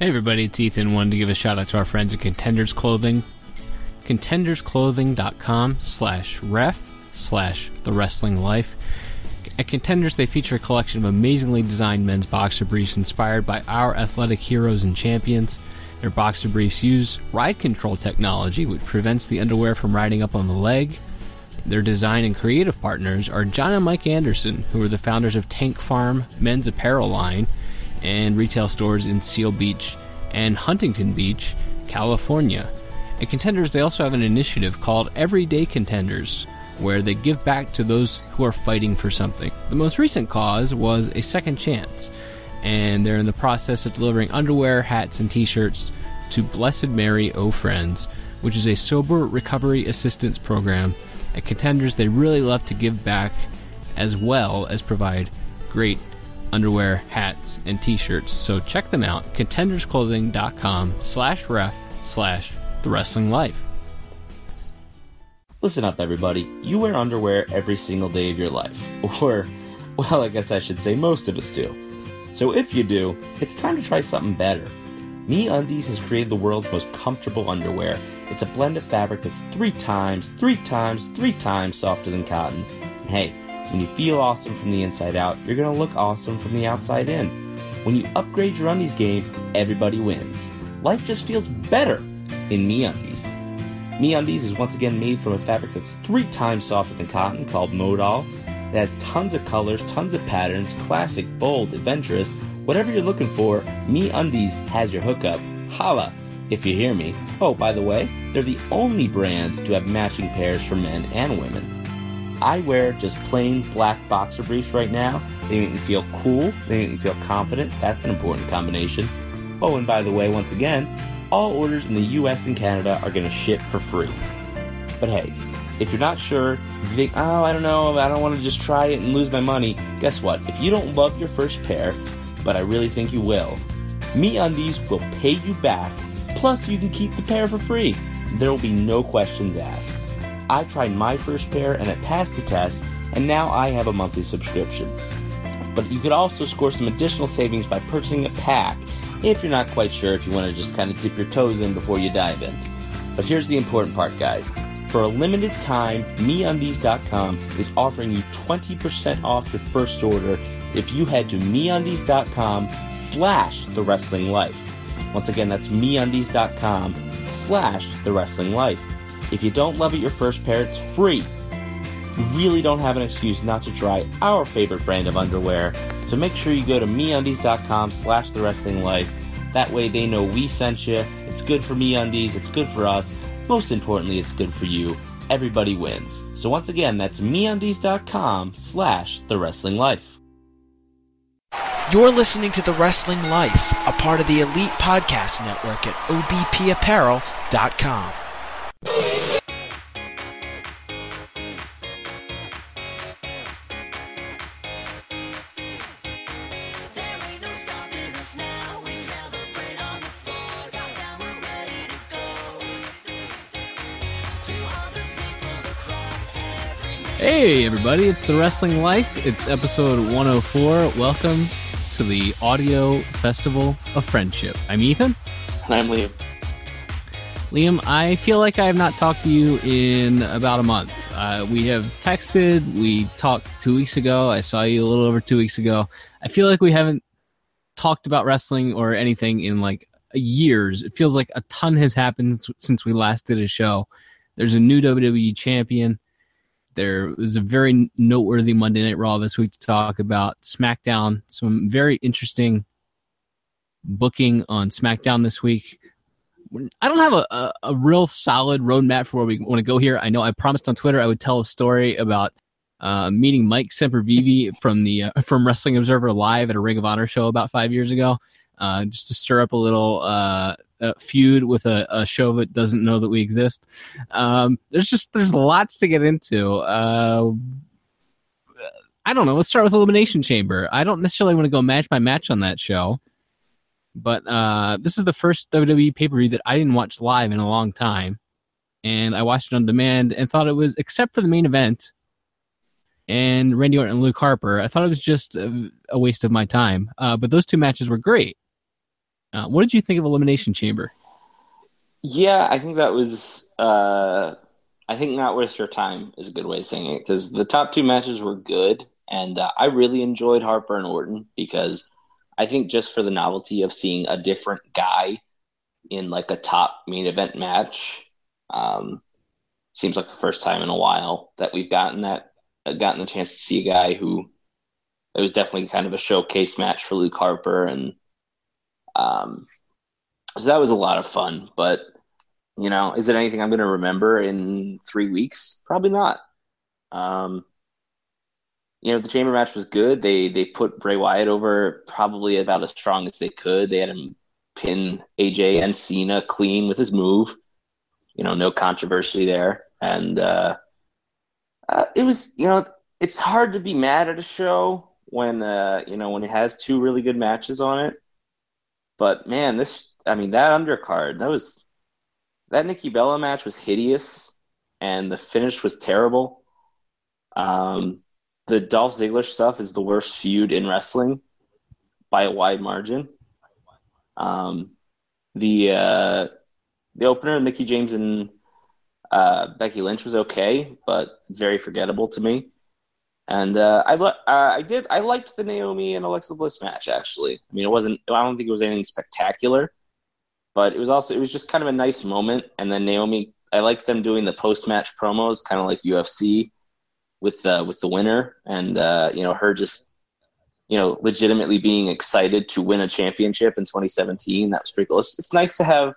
Hey everybody, it's Ethan. Wanted to give a shout out to our friends at Contenders Clothing. ContendersClothing.com slash ref slash the wrestling life. At Contenders, they feature a collection of amazingly designed men's boxer briefs inspired by our athletic heroes and champions. Their boxer briefs use ride control technology, which prevents the underwear from riding up on the leg. Their design and creative partners are John and Mike Anderson, who are the founders of Tank Farm men's apparel line and retail stores in Seal Beach and Huntington Beach, California. At Contenders, they also have an initiative called Everyday Contenders, where they give back to those who are fighting for something. The most recent cause was a second chance, and they're in the process of delivering underwear, hats, and t shirts to Blessed Mary O Friends, which is a sober recovery assistance program. At Contenders, they really love to give back as well as provide great underwear, hats, and t-shirts. So check them out, contendersclothing.com slash ref slash the wrestling life. Listen up, everybody. You wear underwear every single day of your life. Or, well, I guess I should say most of us do. So if you do, it's time to try something better. Me Undies has created the world's most comfortable underwear. It's a blend of fabric that's three times, three times, three times softer than cotton. And hey, when you feel awesome from the inside out, you're gonna look awesome from the outside in. When you upgrade your undies game, everybody wins. Life just feels better in Me Undies. Me Undies is once again made from a fabric that's three times softer than cotton called Modal. It has tons of colors, tons of patterns, classic, bold, adventurous. Whatever you're looking for, Me Undies has your hookup. Holla, if you hear me. Oh, by the way, they're the only brand to have matching pairs for men and women. I wear just plain black boxer briefs right now. They make me feel cool, they make me feel confident. That's an important combination. Oh, and by the way, once again, all orders in the US and Canada are going to ship for free. But hey, if you're not sure, you think, oh, I don't know, I don't want to just try it and lose my money, guess what? If you don't love your first pair, but I really think you will, Me Undies will pay you back, plus you can keep the pair for free. There will be no questions asked. I tried my first pair and it passed the test, and now I have a monthly subscription. But you could also score some additional savings by purchasing a pack if you're not quite sure if you want to just kind of dip your toes in before you dive in. But here's the important part, guys. For a limited time, MeUndies.com is offering you 20% off your first order if you head to MeUndies.com slash The Wrestling Life. Once again, that's MeUndies.com slash The Wrestling Life. If you don't love it your first pair, it's free. You really don't have an excuse not to try our favorite brand of underwear. So make sure you go to meundies.com slash the wrestling life. That way they know we sent you. It's good for MeUndies, it's good for us. Most importantly, it's good for you. Everybody wins. So once again, that's meundies.com slash the wrestling life. You're listening to The Wrestling Life, a part of the Elite Podcast Network at obpapparel.com. Hey, everybody, it's The Wrestling Life. It's episode 104. Welcome to the Audio Festival of Friendship. I'm Ethan. And I'm Liam. Liam, I feel like I have not talked to you in about a month. Uh, we have texted, we talked two weeks ago. I saw you a little over two weeks ago. I feel like we haven't talked about wrestling or anything in like years. It feels like a ton has happened since we last did a show. There's a new WWE champion there was a very noteworthy Monday Night Raw this week to talk about SmackDown. Some very interesting booking on SmackDown this week. I don't have a, a, a real solid roadmap for where we want to go here. I know I promised on Twitter I would tell a story about uh, meeting Mike Sempervive from the uh, from Wrestling Observer Live at a Ring of Honor show about five years ago, uh, just to stir up a little uh, feud with a, a, show that doesn't know that we exist. Um, there's just there's lots to get into. Uh, I don't know. Let's start with Elimination Chamber. I don't necessarily want to go match by match on that show, but uh, this is the first WWE pay per view that I didn't watch live in a long time, and I watched it on demand and thought it was, except for the main event and Randy Orton and Luke Harper, I thought it was just a, a waste of my time. Uh, but those two matches were great. Uh, what did you think of Elimination Chamber? Yeah, I think that was. Uh, I think not worth your time is a good way of saying it because the top two matches were good, and uh, I really enjoyed Harper and Orton because I think just for the novelty of seeing a different guy in like a top main event match, um, seems like the first time in a while that we've gotten that uh, gotten the chance to see a guy who it was definitely kind of a showcase match for Luke Harper and um, so that was a lot of fun. But you know, is it anything I'm going to remember in three weeks? Probably not. Um, you know, the chamber match was good. They they put Bray Wyatt over probably about as strong as they could. They had him pin AJ and Cena clean with his move. You know, no controversy there, and uh, uh, it was you know it's hard to be mad at a show when uh, you know when it has two really good matches on it. But man, this I mean that undercard that was that Nikki Bella match was hideous, and the finish was terrible. Um, the Dolph Ziggler stuff is the worst feud in wrestling by a wide margin. Um, the uh, the opener, Mickie James and uh, Becky Lynch, was okay, but very forgettable to me. And uh, I uh, I did I liked the Naomi and Alexa Bliss match actually. I mean, it wasn't I don't think it was anything spectacular, but it was also it was just kind of a nice moment. And then Naomi, I liked them doing the post match promos, kind of like UFC with uh, with the winner, and uh, you know her just you know legitimately being excited to win a championship in 2017. That was pretty cool. It's, it's nice to have.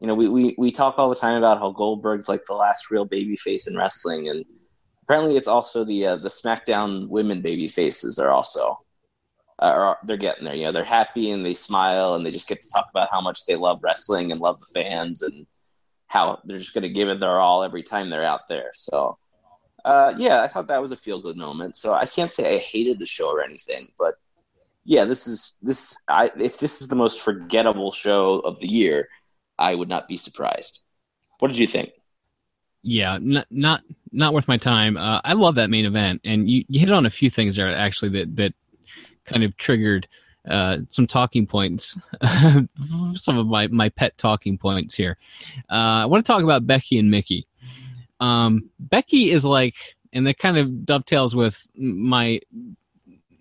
You know, we, we, we talk all the time about how Goldberg's like the last real baby face in wrestling, and apparently it's also the uh, the SmackDown women baby faces are also uh, are, they're getting there. You know, they're happy and they smile and they just get to talk about how much they love wrestling and love the fans and how they're just going to give it their all every time they're out there. So, uh, yeah, I thought that was a feel good moment. So I can't say I hated the show or anything, but yeah, this is this. I if this is the most forgettable show of the year, I would not be surprised. What did you think? Yeah, not not not worth my time. Uh, I love that main event, and you, you hit on a few things there actually that that kind of triggered uh, some talking points, some of my my pet talking points here. Uh, I want to talk about Becky and Mickie. Um, Becky is like, and that kind of dovetails with my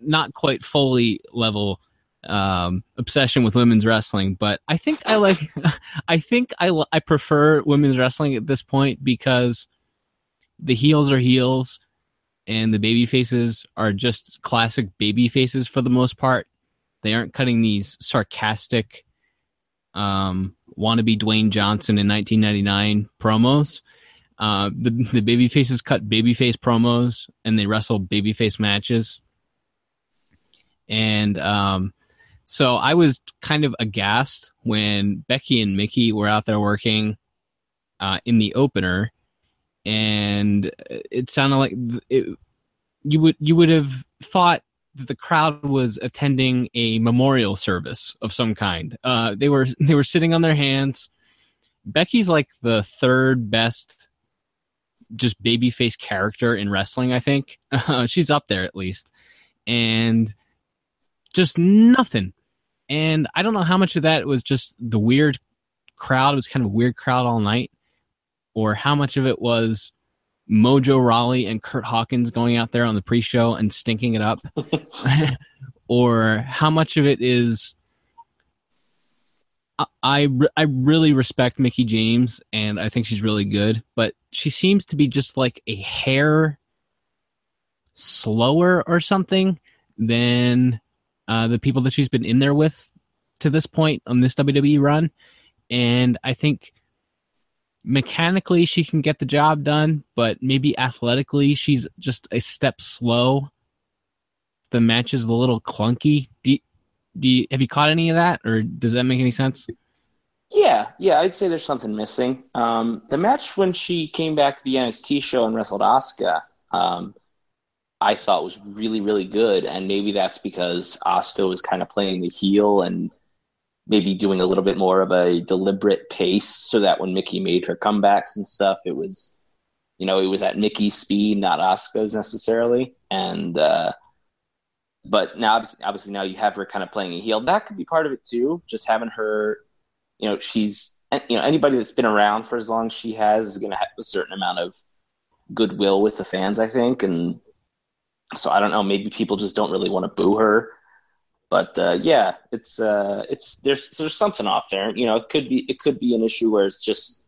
not quite fully level um, obsession with women's wrestling, but I think I like, I think I I prefer women's wrestling at this point because the heels are heels, and the baby faces are just classic baby faces for the most part. They aren't cutting these sarcastic, um, wannabe Dwayne Johnson in 1999 promos. Uh, the the baby faces cut baby face promos and they wrestle baby face matches. And um, so I was kind of aghast when Becky and Mickie were out there working uh, in the opener, and it sounded like it, you would you would have thought that the crowd was attending a memorial service of some kind. Uh, they were they were sitting on their hands. Becky's like the third best just babyface character in wrestling. I think uh, she's up there at least, and just nothing. And I don't know how much of that was just the weird crowd. It was kind of a weird crowd all night, or how much of it was Mojo Rawley and Curt Hawkins going out there on the pre-show and stinking it up, or how much of it is. I, I really respect Mickie James and I think she's really good, but she seems to be just like a hair slower or something than uh, the people that she's been in there with to this point on this WWE run. And I think mechanically she can get the job done, but maybe athletically she's just a step slow. The match is a little clunky. Do, do you, have you caught any of that, or does that make any sense? Yeah, yeah, I'd say there's something missing. Um, the match when she came back to the NXT show and wrestled Asuka, um, I thought was really, really good. And maybe that's because Asuka was kind of playing the heel and maybe doing a little bit more of a deliberate pace so that when Mickie made her comebacks and stuff, it was, you know, it was at Mickie's speed, not Asuka's necessarily. And, uh, but now obviously, obviously now you have her kind of playing a heel. That could be part of it too. Just having her, you know, she's you know anybody that's been around for as long as she has is going to have a certain amount of goodwill with the fans, I think, and so I don't know. Maybe people just don't really want to boo her. But uh, yeah, it's uh, it's there's there's something off there. You know, it could be it could be an issue where it's just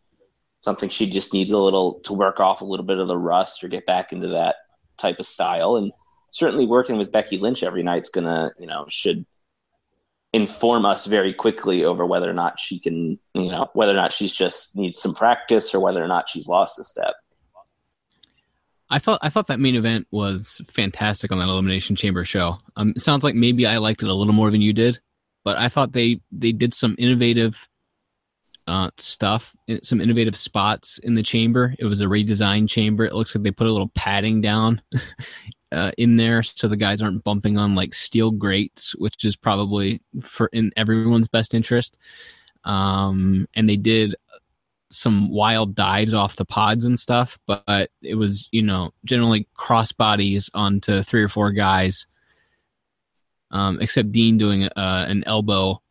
something she just needs a little to work off a little bit of the rust or get back into that type of style. And certainly working with Becky Lynch every night is gonna you know should inform us very quickly over whether or not she can you know whether or not she's just needs some practice or whether or not she's lost a step. I thought I thought that main event was fantastic on that Elimination Chamber show. Um, it sounds like maybe I liked it a little more than you did, but I thought they they did some innovative uh, stuff, some innovative spots in the chamber. It was a redesigned chamber. It looks like they put a little padding down uh, in there so the guys aren't bumping on like steel grates, which is probably for in everyone's best interest. Um, and they did some wild dives off the pods and stuff, but it was, you know, generally cross bodies onto three or four guys. Um, except Dean doing uh, an elbow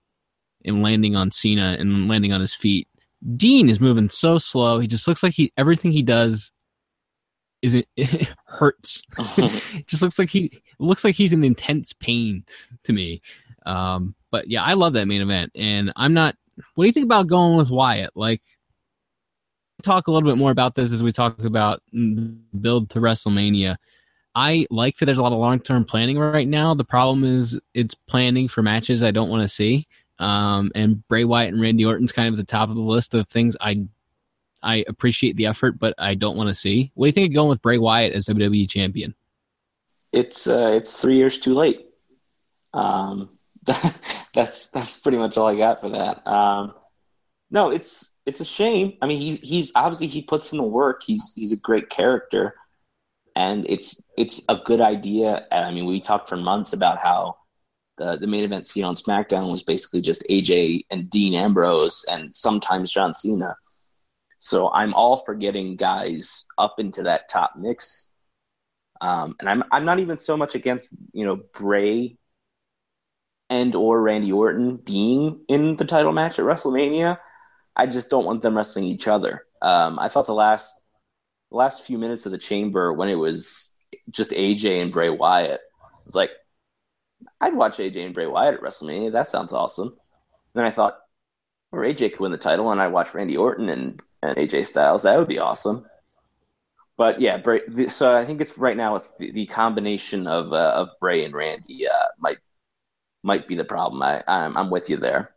and landing on Cena and landing on his feet. Dean is moving so slow. He just looks like he everything he does is it, it hurts. it just looks like he looks like he's in intense pain to me. Um, but yeah, I love that main event, and I'm not. What do you think about going with Wyatt? Like, talk a little bit more about this as we talk about build to WrestleMania. I like that there's a lot of long term planning right now. The problem is it's planning for matches I don't want to see. Um, and Bray Wyatt and Randy Orton's kind of at the top of the list of things I I appreciate the effort, but I don't want to see. What do you think of going with Bray Wyatt as WWE champion? It's uh, it's three years too late. Um, that's that's pretty much all I got for that. Um, no, it's it's a shame. I mean, he's he's obviously he puts in the work. He's he's a great character, and it's it's a good idea. I mean, we talked for months about how the the main event scene on SmackDown was basically just AJ and Dean Ambrose, and sometimes John Cena. So I'm all for getting guys up into that top mix. Um, and I'm I'm not even so much against you know Bray and or Randy Orton being in the title match at WrestleMania. I just don't want them wrestling each other. Um, I thought the last the last few minutes of the chamber when it was just AJ and Bray Wyatt was like, I'd watch AJ and Bray Wyatt at WrestleMania. That sounds awesome. And then I thought, or AJ could win the title, and I watch Randy Orton and, and AJ Styles. That would be awesome. But yeah, Bray, so I think it's right now it's the, the combination of uh, of Bray and Randy uh, might might be the problem. I I'm, I'm with you there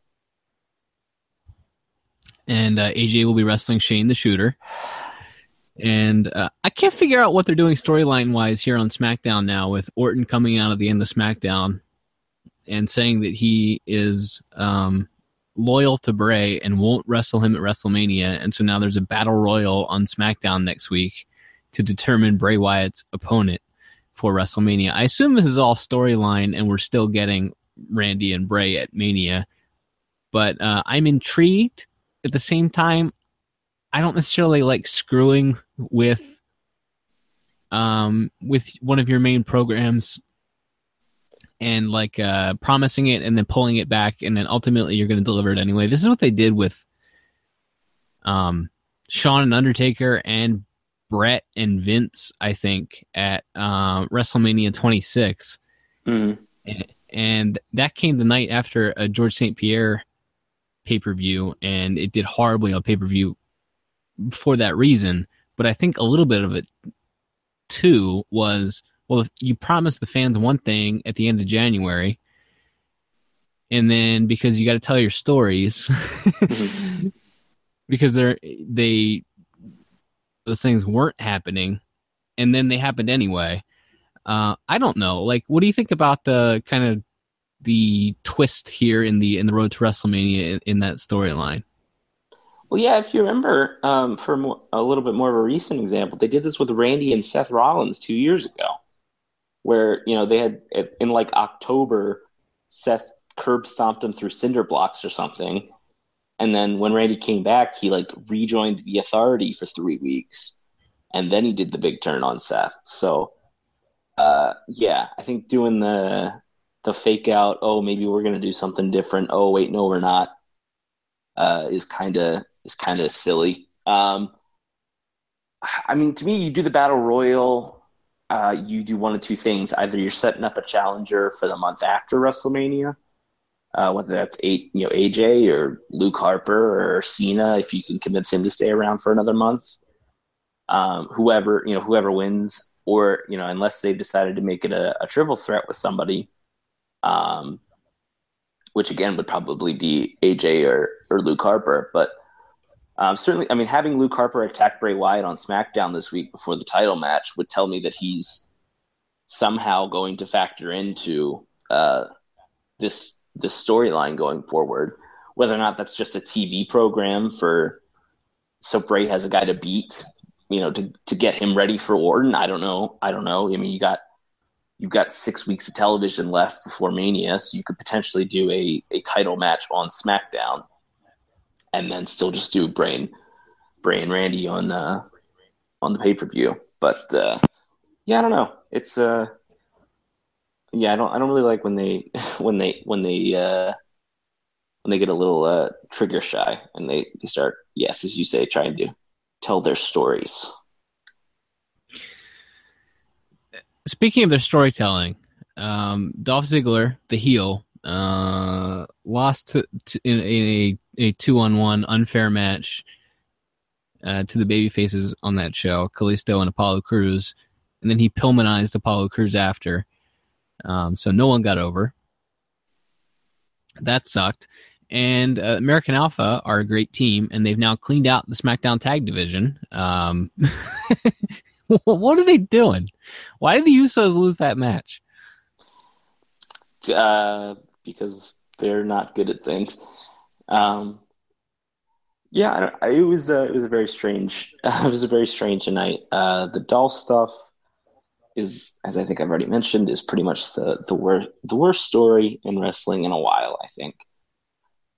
and uh, AJ will be wrestling Shane the Shooter. And uh, I can't figure out what they're doing storyline wise here on SmackDown now with Orton coming out at the end of SmackDown and saying that he is um, loyal to Bray and won't wrestle him at WrestleMania. And so now there's a battle royal on SmackDown next week to determine Bray Wyatt's opponent for WrestleMania. I assume this is all storyline and we're still getting Randy and Bray at Mania. But uh, I'm intrigued at the same time, I don't necessarily like screwing with um with one of your main programs and like uh promising it and then pulling it back and then ultimately you're going to deliver it anyway. This is what they did with um Shawn and Undertaker and Bret and Vince, I think, at uh, WrestleMania 26. Mm. And, and, that came the night after a George St. Pierre pay per view, and it did horribly on pay per view for that reason. But I think a little bit of it too was well, if you promised the fans one thing at the end of January, and then because you got to tell your stories, because they're they those things weren't happening, and then they happened anyway. Uh, I don't know. Like, what do you think about the kind of the twist here in the in the road to WrestleMania in, in that storyline. Well, yeah, if you remember, um, for more, a little bit more of a recent example, they did this with Randy and Seth Rollins two years ago, where you know they had in like October, Seth curb stomped him through cinder blocks or something, and then when Randy came back, he like rejoined the Authority for three weeks, and then he did the big turn on Seth. So uh, yeah, I think doing the the fake out. Oh, maybe we're gonna do something different. Oh, wait, no, we're not. Uh, is kind of is kind of silly. Um, I mean, to me, you do the battle royal. Uh, you do one of two things: either you're setting up a challenger for the month after WrestleMania, uh, whether that's eight, you know, AJ or Luke Harper or Cena, if you can convince him to stay around for another month. Um, whoever you know, whoever wins, or you know, unless they've decided to make it a, a triple threat with somebody, um, which again would probably be AJ or or Luke Harper, but. Um, certainly, I mean, having Luke Harper attack Bray Wyatt on SmackDown this week before the title match would tell me that he's somehow going to factor into uh, this this storyline going forward. Whether or not that's just a TV program for so Bray has a guy to beat, you know, to to get him ready for Orton. I don't know. I don't know. I mean, you got you've got six weeks of television left before Mania, so you could potentially do a a title match on SmackDown and then still just do Brain, Brain Randy on uh, on the pay per view. But uh, yeah, I don't know. It's uh, yeah, I don't I don't really like when they when they when they uh, when they get a little uh, trigger shy and they, they start yes, as you say, trying to tell their stories. Speaking of their storytelling, um, Dolph Ziggler, the heel, uh, lost to, to in, in, a a two on one unfair match uh, to the baby faces on that show, Kalisto and Apollo Crews, and then he Pillmanized Apollo Crews after, um, so no one got over. That sucked. And uh, American Alpha are a great team, and they've now cleaned out the SmackDown Tag Division. Um, what are they doing? Why did the Usos lose that match? Uh, because they're not good at things. Um, yeah, I, it was a, it was a very strange it was a very strange night. Uh, the doll stuff is, as I think I've already mentioned, is pretty much the the worst the worst story in wrestling in a while. I think,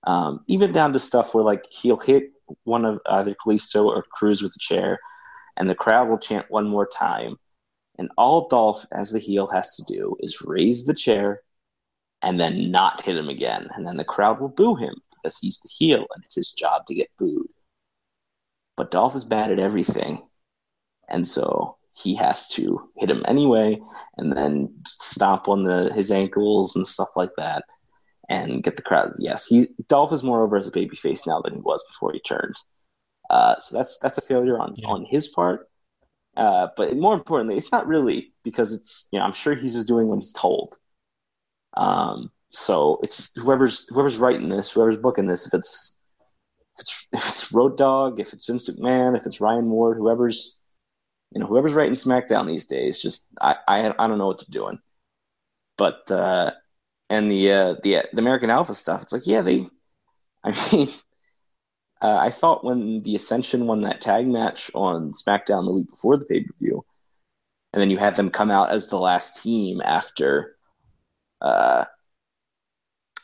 um, even down to stuff where like he'll hit one of either Kalisto or Crews with a chair, and the crowd will chant one more time, and all Dolph as the heel has to do is raise the chair and then not hit him again. And then the crowd will boo him because he's the heel and it's his job to get booed. But Dolph is bad at everything. And so he has to hit him anyway and then stomp on the his ankles and stuff like that and get the crowd. Yes, he Dolph is more over as a babyface now than he was before he turned. Uh, so that's that's a failure on, yeah. on his part. Uh, but more importantly, it's not really because it's you know I'm sure he's just doing what he's told. Um, so it's whoever's whoever's writing this, whoever's booking this, if it's if it's if it's Road Dog, if it's Vince McMahon, if it's Ryan Ward, whoever's you know whoever's writing SmackDown these days, just I I, I don't know what they're doing. But uh, and the uh, the the American Alpha stuff, it's like yeah they, I mean. Uh, I thought when the Ascension won that tag match on SmackDown the week before the pay per view, and then you had them come out as the last team after uh,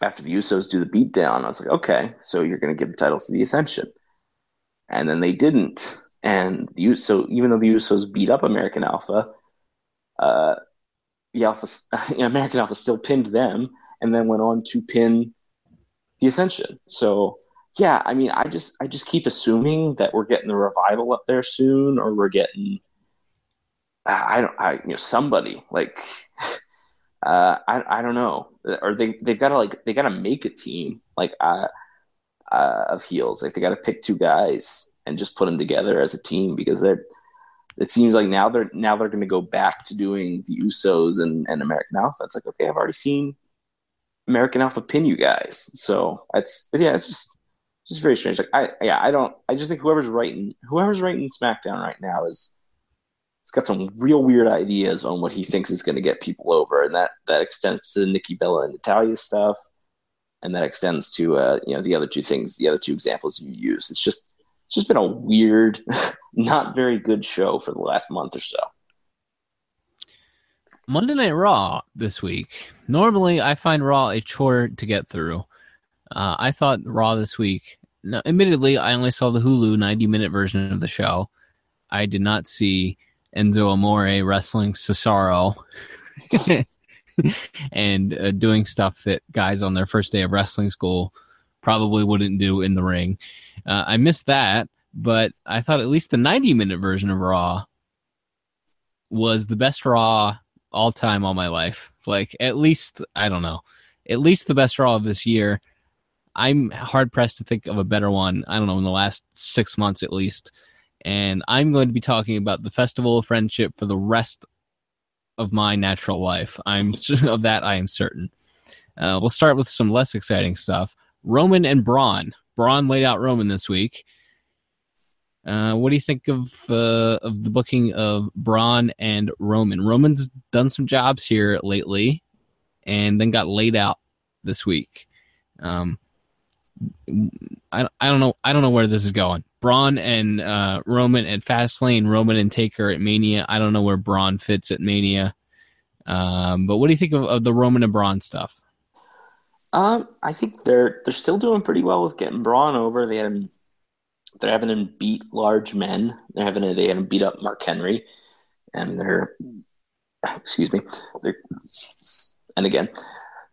after the Usos do the beatdown, I was like, okay, so you're going to give the titles to the Ascension, and then they didn't. And the Uso, even though the Usos beat up American Alpha, uh, the Alpha, American Alpha still pinned them, and then went on to pin the Ascension. So yeah, I mean, I just I just keep assuming that we're getting the revival up there soon, or we're getting I don't I you know somebody like uh, I I don't know, or they they've got to like they got to make a team like uh, uh, of heels. Like they got to pick two guys and just put them together as a team because they're. It seems like now they're now they're going to go back to doing the Usos and, and American Alpha. It's like okay, I've already seen American Alpha pin you guys, so it's yeah, it's just just very strange. Like I yeah, I don't. I just think whoever's writing whoever's writing SmackDown right now is it's got some real weird ideas on what he thinks is going to get people over, and that that extends to the Nikki Bella and Natalya stuff, and that extends to uh, you know the other two things, the other two examples you use. It's just it's just been a weird, not very good show for the last month or so. Monday Night Raw this week. Normally, I find Raw a chore to get through. Uh, I thought Raw this week. Now, admittedly, I only saw the Hulu 90 minute version of the show. I did not see Enzo Amore wrestling Cesaro and uh, doing stuff that guys on their first day of wrestling school probably wouldn't do in the ring. Uh, I missed that, but I thought at least the 90 minute version of Raw was the best Raw all time all my life. Like, at least, I don't know, at least the best Raw of this year. I'm hard pressed to think of a better one. I don't know, in the last six months at least. And I'm going to be talking about the Festival of Friendship for the rest of my natural life. I'm of that I am certain. Uh, we'll start with some less exciting stuff. Roman and Braun. Braun laid out Roman this week. Uh, what do you think of uh, of the booking of Braun and Roman? Roman's done some jobs here lately, and then got laid out this week. Um, I I don't know I don't know where this is going. Braun and uh, Roman at Fastlane, Roman and Taker at Mania. I don't know where Braun fits at Mania. Um, but what do you think of, of the Roman and Braun stuff? Um, I think they're they're still doing pretty well with getting Braun over. They had him, they're having him beat large men. They're having they had him beat up Mark Henry, and they're excuse me, they're and again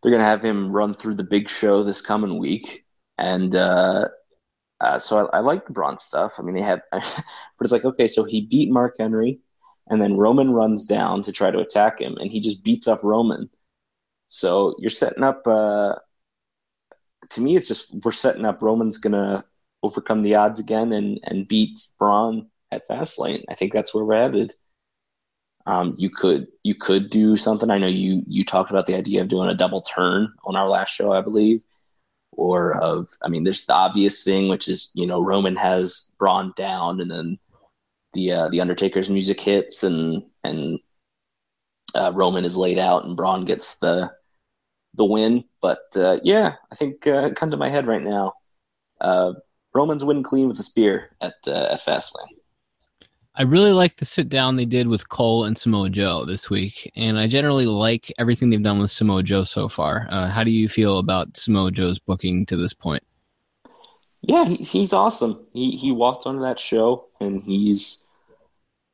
they're gonna have him run through the big show this coming week, and uh, uh, so I, I, like the Braun stuff. I mean, they have, but it's like okay, so he beat Mark Henry, and then Roman runs down to try to attack him, and he just beats up Roman. So you're setting up. Uh, to me, it's just we're setting up Roman's gonna overcome the odds again and and beat Braun at Fastlane. I think that's where we're headed. Um, you could you could do something. I know you you talked about the idea of doing a double turn on our last show, I believe or of I mean, there's the obvious thing, which is you know Roman has Braun down, and then the uh, the Undertaker's music hits, and and uh, Roman is laid out, and Braun gets the the win. But uh, yeah, I think uh, come to my head right now. Uh, Roman's win clean with a spear at uh, at Fastlane. I really like the sit down they did with Cole and Samoa Joe this week, and I generally like everything they've done with Samoa Joe so far. Uh, how do you feel about Samoa Joe's booking to this point? Yeah, he's he's awesome. He he walked onto that show, and he's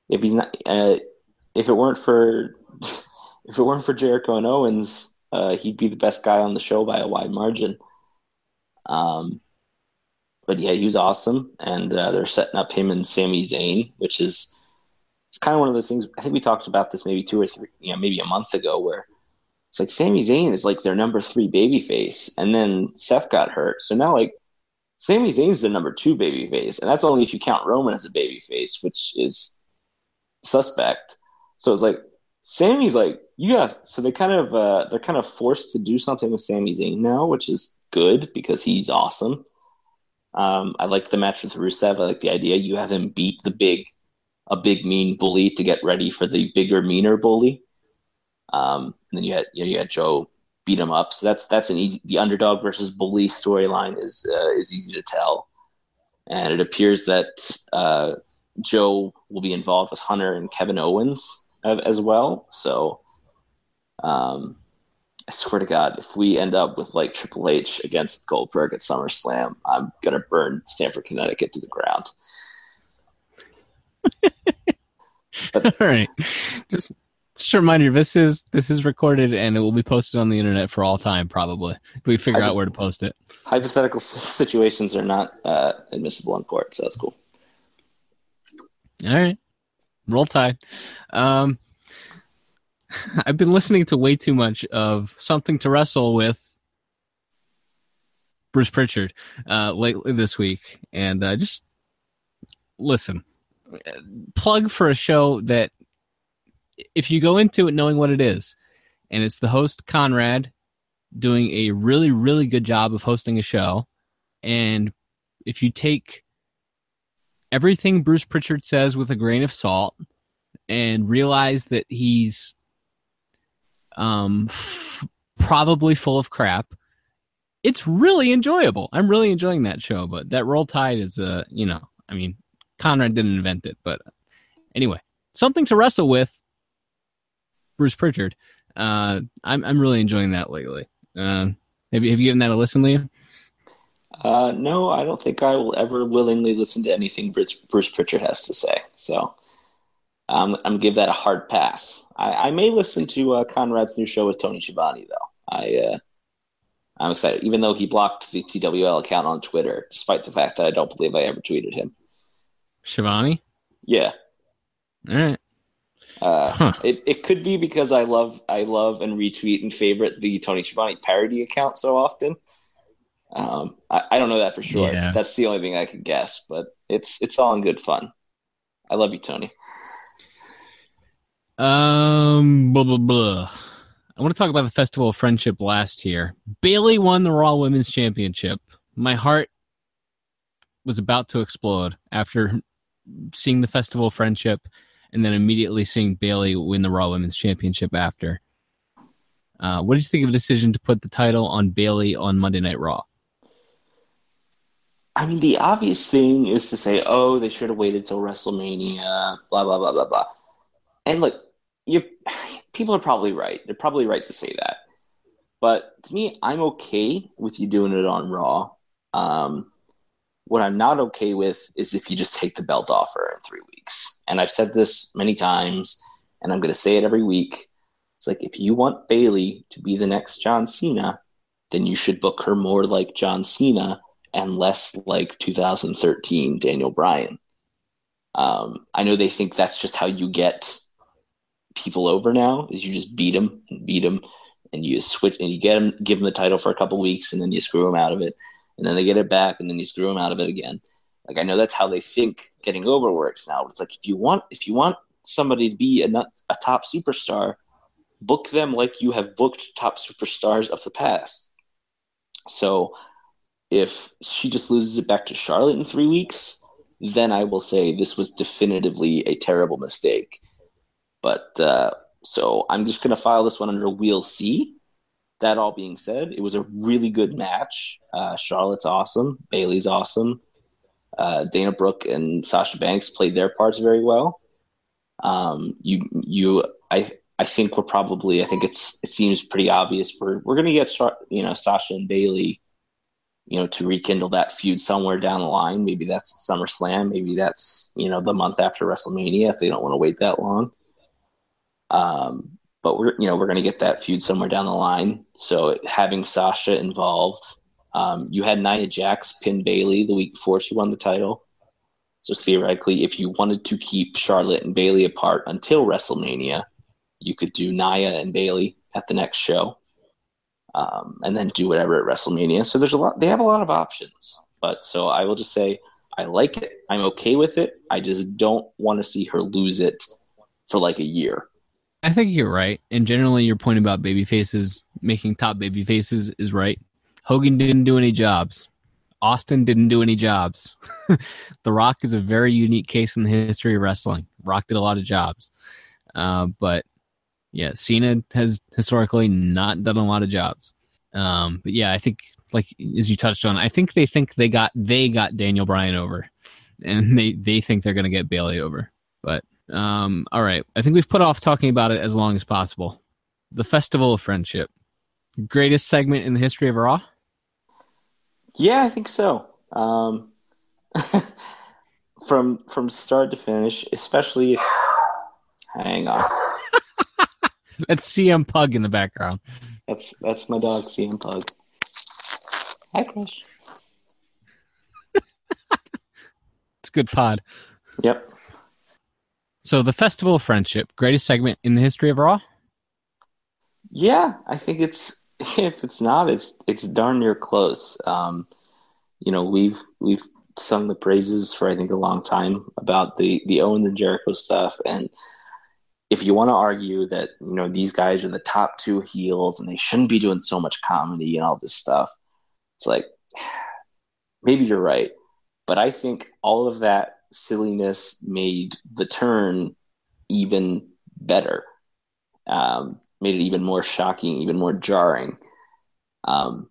if he's not uh, if it weren't for if it weren't for Jericho and Owens, uh, he'd be the best guy on the show by a wide margin. Um, but yeah, he was awesome, and uh, they're setting up him and Sami Zayn, which is it's kind of one of those things. I think we talked about this maybe two or three, you know, maybe a month ago, where it's like Sami Zayn is like their number three baby face, and then Seth got hurt, so now like Sami Zayn's the number two baby face, and that's only if you count Roman as a baby face, which is suspect. So it's like Sami's like you got so they kind of uh, they're kind of forced to do something with Sami Zayn now, which is good because he's awesome. Um, I like the match with Rusev. I like the idea you have him beat the big, a big mean bully to get ready for the bigger, meaner bully. Um, and then you had you, know, you had Joe beat him up. So that's that's an easy. The underdog versus bully storyline is uh, is easy to tell, and it appears that uh, Joe will be involved with Hunter and Kevin Owens as well. So. Um, I swear to God, if we end up with like Triple H against Goldberg at SummerSlam, I'm gonna burn Stamford, Connecticut to the ground. but, all right, just just a reminder: this is this is recorded and it will be posted on the internet for all time, probably. If we figure out where to post it. Hypothetical situations are not uh, admissible in court, so that's cool. All right, roll tide. Um, I've been listening to way too much of something to wrestle with Bruce Pritchard uh, lately this week, and uh, just listen. Plug for a show that, if you go into it knowing what it is, and it's the host Conrad doing a really really good job of hosting a show, and if you take everything Bruce Pritchard says with a grain of salt and realize that he's um, f- probably full of crap. It's really enjoyable. I'm really enjoying that show, but that Roll Tide is, uh, you know, I mean, Conrad didn't invent it, but anyway, something to wrestle with. Bruce Pritchard. Uh, I'm I'm really enjoying that lately. Uh, have you have you given that a listen, Liam? Uh, no, I don't think I will ever willingly listen to anything Bruce, Bruce Pritchard has to say. So I'm, I'm gonna give that a hard pass. I, I may listen to uh, Conrad's new show with Tony Schiavone though. I uh, I'm excited, even though he blocked the TWL account on Twitter, despite the fact that I don't believe I ever tweeted him. Schiavone? Yeah. All right. Uh, Huh. it, it could be because I love I love and retweet and favorite the Tony Schiavone parody account so often. Um, I, I don't know that for sure. Yeah. That's the only thing I could guess, but it's it's all in good fun. I love you, Tony. Um, blah, blah, blah. I want to talk about the Festival of Friendship last year. Bayley won the Raw Women's Championship. My heart was about to explode after seeing the Festival of Friendship and then immediately seeing Bayley win the Raw Women's Championship after. Uh, what did you think of the decision to put the title on Bayley on Monday Night Raw? I mean, the obvious thing is to say, "Oh, they should have waited till WrestleMania." Blah blah blah blah blah. And look, you people are probably right. They're probably right to say that. But to me, I'm okay with you doing it on Raw. Um, what I'm not okay with is if you just take the belt off her in three weeks. And I've said this many times, and I'm going to say it every week. It's like if you want Bayley to be the next John Cena, then you should book her more like John Cena and less like 2013 Daniel Bryan. Um, I know they think that's just how you get people over now is you just beat them and beat them and you switch and you get them give them the title for a couple weeks and then you screw them out of it and then they get it back and then you screw them out of it again. Like i know that's how they think getting over works now. It's like if you want if you want somebody to be a, a top superstar book them like you have booked top superstars of the past. So if she just loses it back to charlotte in three weeks then i will say this was definitively a terrible mistake but uh, so I'm just going to file this one under Wheel C. That all being said, it was a really good match. Uh, Charlotte's awesome. Bayley's awesome. Uh, Dana Brooke and Sasha Banks played their parts very well. Um, you, you, I, I think we're probably. I think it's. It seems pretty obvious. We're we're going to get, you know, Sasha and Bayley, you know, to rekindle that feud somewhere down the line. Maybe that's SummerSlam. Maybe that's you know the month after WrestleMania if they don't want to wait that long. Um, but we're you know we're going to get that feud somewhere down the line. So having Sasha involved, um, you had Nia Jax pin Bayley the week before she won the title. So theoretically, if you wanted to keep Charlotte and Bayley apart until WrestleMania, you could do Nia and Bayley at the next show, um, and then do whatever at WrestleMania. So there's a lot. They have a lot of options. But so I will just say I like it. I'm okay with it. I just don't want to see her lose it for like a year. I think you're right. And generally, your point about baby faces making top baby faces is right. Hogan didn't do any jobs. Austin didn't do any jobs. the Rock is a very unique case in the history of wrestling. Rock did a lot of jobs. Uh, but yeah, Cena has historically not done a lot of jobs. Um, but yeah, I think like as you touched on, I think they think they got they got Daniel Bryan over, and they they think they're gonna get Bayley over. But um, all right, I think we've put off talking about it as long as possible. The Festival of Friendship, greatest segment in the history of Raw. Yeah, I think so. Um, from from start to finish, especially if, hang on. That's CM Pug in the background. That's that's my dog CM Pug. Hi, Crush. It's a good pod. Yep. So the Festival of Friendship, greatest segment in the history of Raw. Yeah, I think it's if it's not, it's it's darn near close. Um, you know, we've we've sung the praises for I think a long time about the the Owens and Jericho stuff, and if you want to argue that you know these guys are the top two heels and they shouldn't be doing so much comedy and all this stuff, it's like maybe you're right, but I think all of that silliness made the turn even better. Um, made it even more shocking, even more jarring. Um,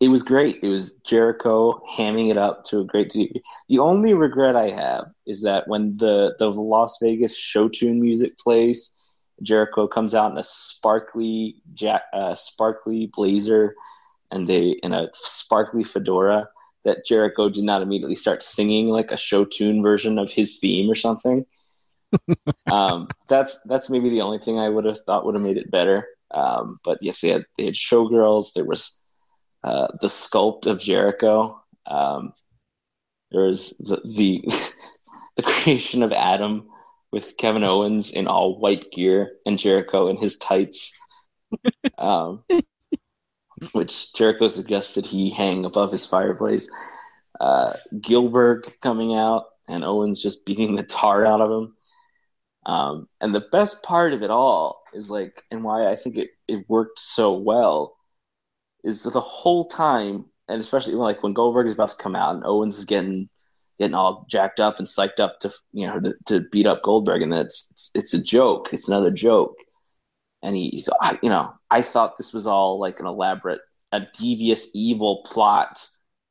it was great. It was Jericho hamming it up to a great degree. The only regret I have is that when the the Las Vegas show tune music plays, Jericho comes out in a sparkly jack, uh, sparkly blazer, and they in a sparkly fedora. That Jericho did not immediately start singing like a show tune version of his theme or something. um, that's that's maybe the only thing I would have thought would have made it better. Um, but yes, they had they had showgirls. There was uh, the sculpt of Jericho. Um, there was the the, the creation of Adam with Kevin Owens in all white gear and Jericho in his tights. um, which Jericho suggested he hang above his fireplace. Uh, Gillberg coming out and Owens just beating the tar out of him. Um, and the best part of it all is like, and why I think it, it worked so well is the whole time, and especially like when Goldberg is about to come out and Owens is getting getting all jacked up and psyched up to you know to, to beat up Goldberg, and then it's, it's, it's a joke, it's another joke, and he, he's you know I thought this was all like an elaborate, a devious, evil plot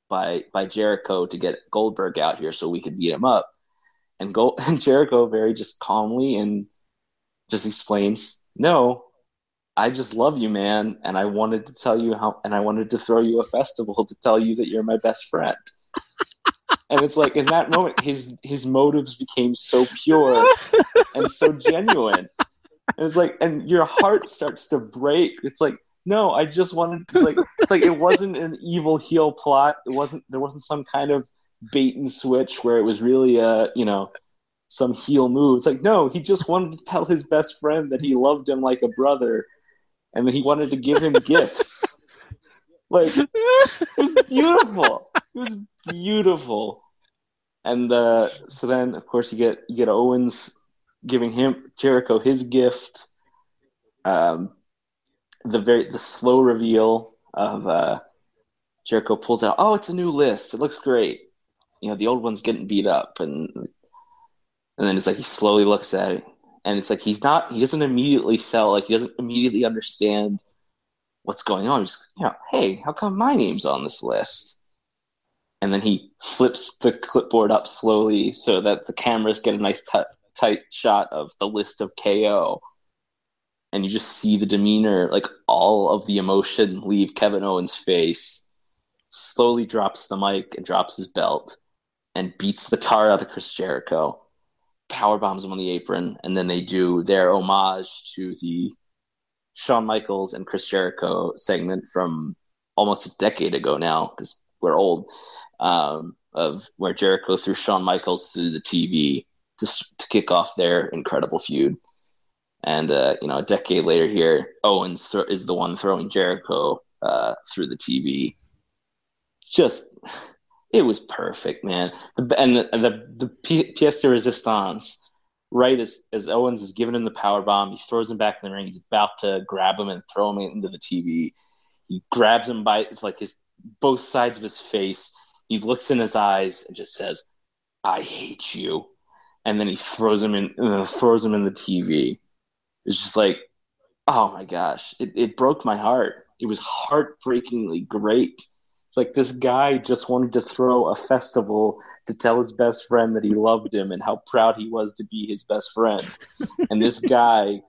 by by Jericho to get Goldberg out here so we could beat him up, and go and Jericho very just calmly and just explains, no, I just love you, man, and I wanted to tell you how, and I wanted to throw you a festival to tell you that you're my best friend. and it's like in that moment, his his motives became so pure and so genuine. And it's like, and your heart starts to break. It's like, no, I just wanted. It's like, it's like it wasn't an evil heel plot. It wasn't. There wasn't some kind of bait and switch where it was really a, you know, some heel move. It's like, no, he just wanted to tell his best friend that he loved him like a brother and then he wanted to give him gifts. Like it was beautiful. It was beautiful. And uh, so then, of course, you get you get Owens giving him Jericho his gift. Um, the very the slow reveal of uh, Jericho pulls out. Oh, it's a new list. It looks great. You know, the old one's getting beat up, and and then it's like he slowly looks at it and it's like he's not he doesn't immediately sell like he doesn't immediately understand what's going on he's you know hey how come my name's on this list and then he flips the clipboard up slowly so that the cameras get a nice t- tight shot of the list of ko and you just see the demeanor like all of the emotion leave kevin owens face slowly drops the mic and drops his belt and beats the tar out of chris jericho. Power bombs him on the apron, and then they do their homage to the Shawn Michaels and Chris Jericho segment from almost a decade ago now, because we're old, um, of where Jericho threw Shawn Michaels through the TV to, to kick off their incredible feud. And uh, you know, a decade later, here Owens th- is the one throwing Jericho uh, through the TV. Just it was perfect, man. And the the, the pièce de resistance, right as as Owens is giving him the power bomb, he throws him back in the ring. He's about to grab him and throw him into the TV. He grabs him by like his both sides of his face. He looks in his eyes and just says, "I hate you," and then he throws him in and throws him in the TV. It's just like, oh my gosh, it, it broke my heart. It was heartbreakingly great it's like this guy just wanted to throw a festival to tell his best friend that he loved him and how proud he was to be his best friend. and this guy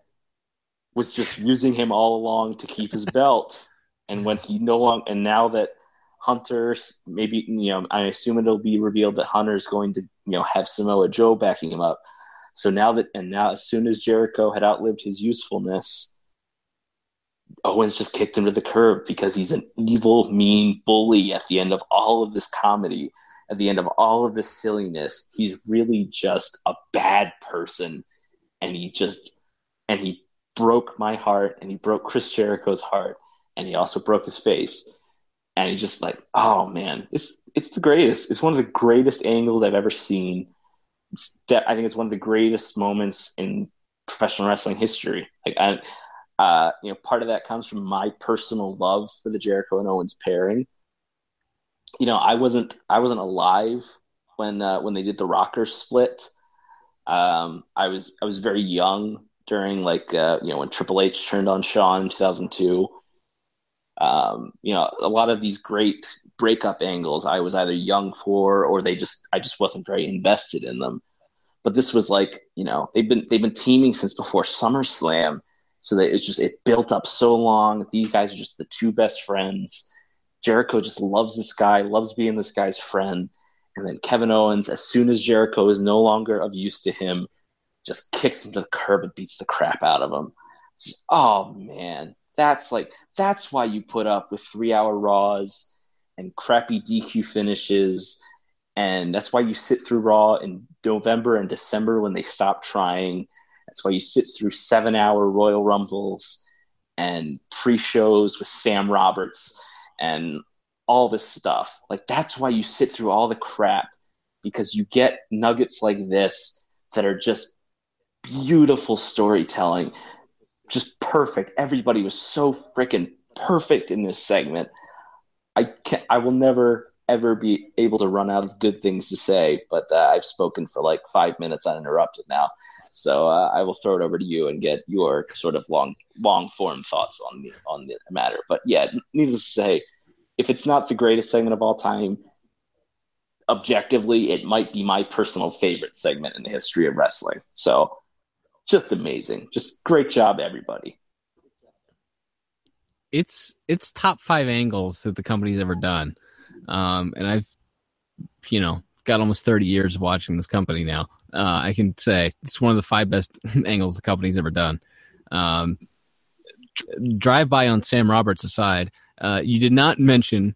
was just using him all along to keep his belt. And when he no longer, and now that Hunter's maybe, you know, I assume it'll be revealed that Hunter's going to, you know, have Samoa Joe backing him up. So now that, and now as soon as Jericho had outlived his usefulness, Owens just kicked him to the curb because he's an evil, mean bully at the end of all of this comedy, at the end of all of this silliness. He's really just a bad person. And he just, and he broke my heart and he broke Chris Jericho's heart and he also broke his face. And he's just like, oh man, it's, it's the greatest. It's one of the greatest angles I've ever seen. It's de- I think it's one of the greatest moments in professional wrestling history. Like, uh, you know, part of that comes from my personal love for the Jericho and Owens pairing. You know, I wasn't I wasn't alive when uh, when they did the rocker split. Um, I was I was very young during like uh, you know when Triple H turned on Shawn in 2002. Um, you know, a lot of these great breakup angles I was either young for or they just I just wasn't very invested in them. But this was like, you know, they've been they've been teaming since before SummerSlam so that it's just it built up so long. These guys are just the two best friends. Jericho just loves this guy, loves being this guy's friend. And then Kevin Owens, as soon as Jericho is no longer of use to him, just kicks him to the curb and beats the crap out of him. oh man, that's like that's why you put up with three hour Raws and crappy DQ finishes, and that's why you sit through Raw in November and December when they stop trying. That's why you sit through seven hour Royal Rumbles and pre shows with Sam Roberts and all this stuff. Like that's why you sit through all the crap because you get nuggets like this that are just beautiful storytelling, just perfect. Everybody was so freaking perfect in this segment. I can I will never ever be able to run out of good things to say, but uh, I've spoken for like five minutes uninterrupted now. So uh, I will throw it over to you and get your sort of long long form thoughts on the on the matter. But yeah, needless to say, if it's not the greatest segment of all time, objectively, it might be my personal favorite segment in the history of wrestling. So just amazing. Just great job, everybody. It's it's top five angles that the company's ever done. Um, and I've you know, got almost 30 years of watching this company now. Uh, I can say it's one of the five best angles the company's ever done. Um, drive by on Sam Roberts aside, uh, you did not mention,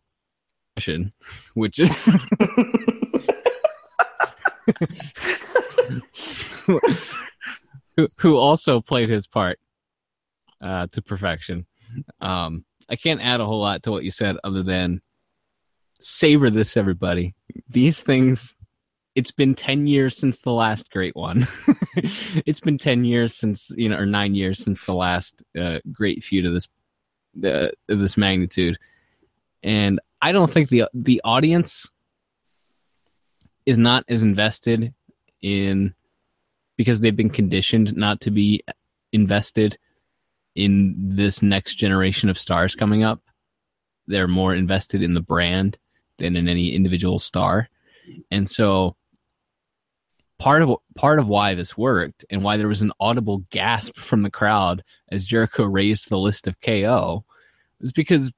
which is who, who also played his part uh, to perfection. Um, I can't add a whole lot to what you said other than savor this, everybody. These things. It's been ten years since the last great one. it's been ten years since you know, or nine years since the last uh, great feud of this uh, of this magnitude, and I don't think the the audience is not as invested in because they've been conditioned not to be invested in this next generation of stars coming up. They're more invested in the brand than in any individual star. And so part of part of why this worked and why there was an audible gasp from the crowd as Jericho raised the list of KO was because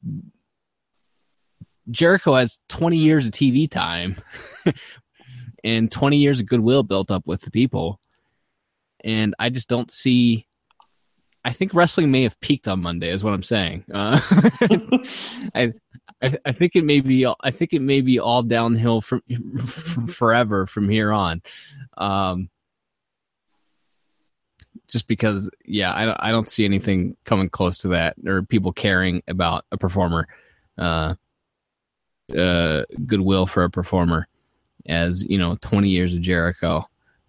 Jericho has 20 years of TV time and 20 years of goodwill built up with the people and I just don't see. I think wrestling may have peaked on Monday, is what I'm saying. Uh, I, I, I think it may be. I think it may be all downhill from, forever from here on. Um, just because, yeah, I, I don't see anything coming close to that, or people caring about a performer, uh, uh, goodwill for a performer, as you know, 20 years of Jericho.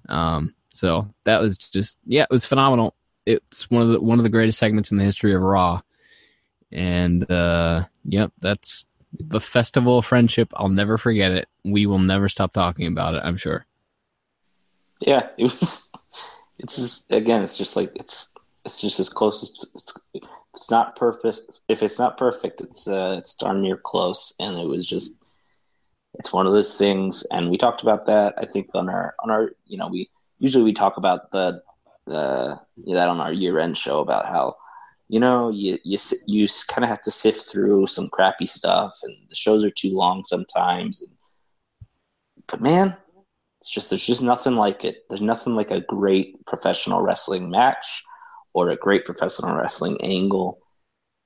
Um, so that was just yeah, it was phenomenal. It's one of the one of the greatest segments in the history of Raw. And uh yep, that's the festival of friendship. I'll never forget it. We will never stop talking about it, I'm sure. Yeah, it was it's just again, it's just like it's it's just as close as it's, it's not perfect. If it's not perfect, it's uh, it's darn near close. And it was just, it's one of those things. And we talked about that. I think on our on our, you know, we usually we talk about the the that on our year end show about how you know you you you kind of have to sift through some crappy stuff and the shows are too long sometimes and, but man it's just there's just nothing like it. There's nothing like a great professional wrestling match or a great professional wrestling angle.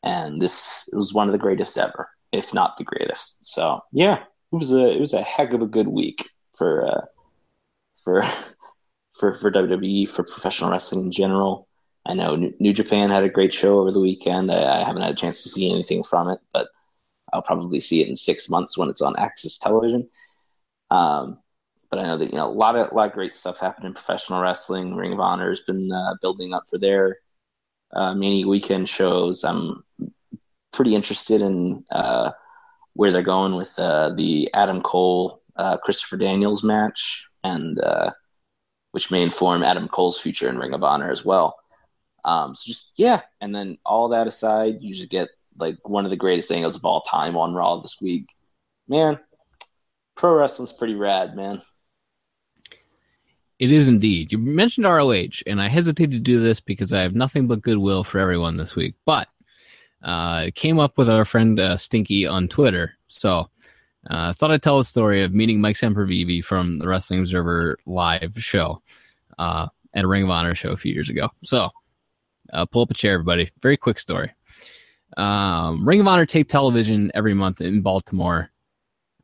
And this was one of the greatest ever if not the greatest. So yeah it was a it was a heck of a good week for uh for for, for WWE, for professional wrestling in general. I know New, Japan had a great show over the weekend. I, I, haven't had a chance to see anything from it, but I'll probably see it in six months when it's on AXS Television. Um, but I know that you know a lot of a lot of great stuff happened in professional wrestling. Ring of Honor has been uh, building up for their uh, mini weekend shows. I'm pretty interested in uh, where they're going with uh, the Adam Cole uh, Christopher Daniels match, and uh, which may inform Adam Cole's future in Ring of Honor as well. Um, so just yeah, and then all that aside, you just get like one of the greatest angles of all time on Raw this week. Man, pro wrestling's pretty rad, man. It is indeed. You mentioned ROH, and I hesitate to do this because I have nothing but goodwill for everyone this week. But uh, came up with our friend uh, Stinky on Twitter, so I uh, thought I'd tell a story of meeting Mike Sempervive from the Wrestling Observer live show. Uh, at a Ring of Honor show a few years ago. So uh, pull up a chair, everybody. Very quick story. Um, Ring of Honor taped television every month in Baltimore,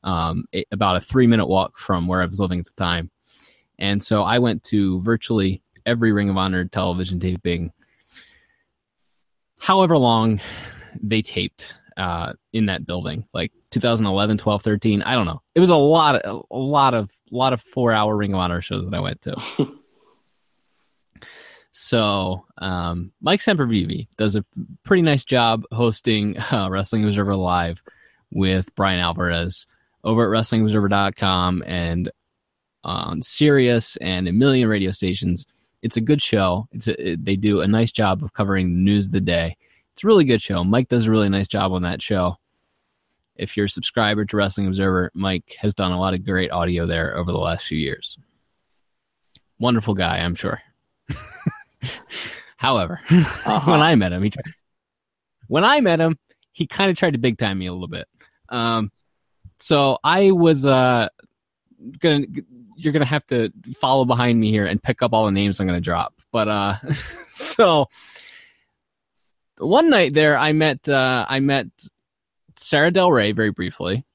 um, a- about a three minute walk from where I was living at the time. And so I went to virtually every Ring of Honor television taping, however long they taped uh, in that building, like 2011, 12, 13. I don't know. It was a lot, of, a lot of, a lot of four hour Ring of Honor shows that I went to. so um, Mike Sempervive does a pretty nice job hosting uh, Wrestling Observer Live with Bryan Alvarez over at WrestlingObserver.com and on Sirius and a million radio stations. It's a good show. It's a, it, they do a nice job of covering the news of the day. It's a really good show. Mike does a really nice job on that show. If you're a subscriber to Wrestling Observer, Mike has done a lot of great audio there over the last few years. Wonderful guy, I'm sure. However, Uh-huh. when I met him, he tried, when I met him, he kind of tried to big time me a little bit. Um, so I was uh gonna you're gonna have to follow behind me here and pick up all the names I'm gonna drop. But uh, so one night there, I met uh, I met Sara Del Rey very briefly,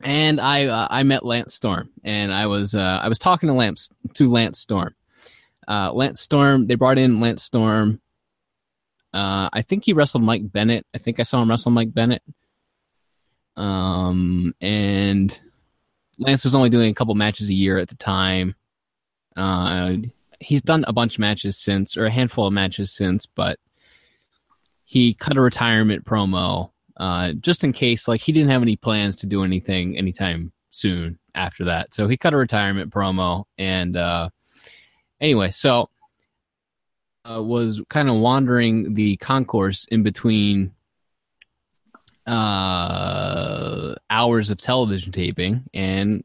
and I uh, I met Lance Storm, and I was uh, I was talking to Lance to Lance Storm. Uh, Lance Storm, they brought in Lance Storm. Uh, I think he wrestled Mike Bennett. I think I saw him wrestle Mike Bennett. Um, and Lance was only doing a couple matches a year at the time. Uh, he's done a bunch of matches since, or a handful of matches since, but he cut a retirement promo uh, just in case, like he didn't have any plans to do anything anytime soon after that. So he cut a retirement promo, and uh, anyway, so uh, was kind of wandering the concourse in between uh, hours of television taping, and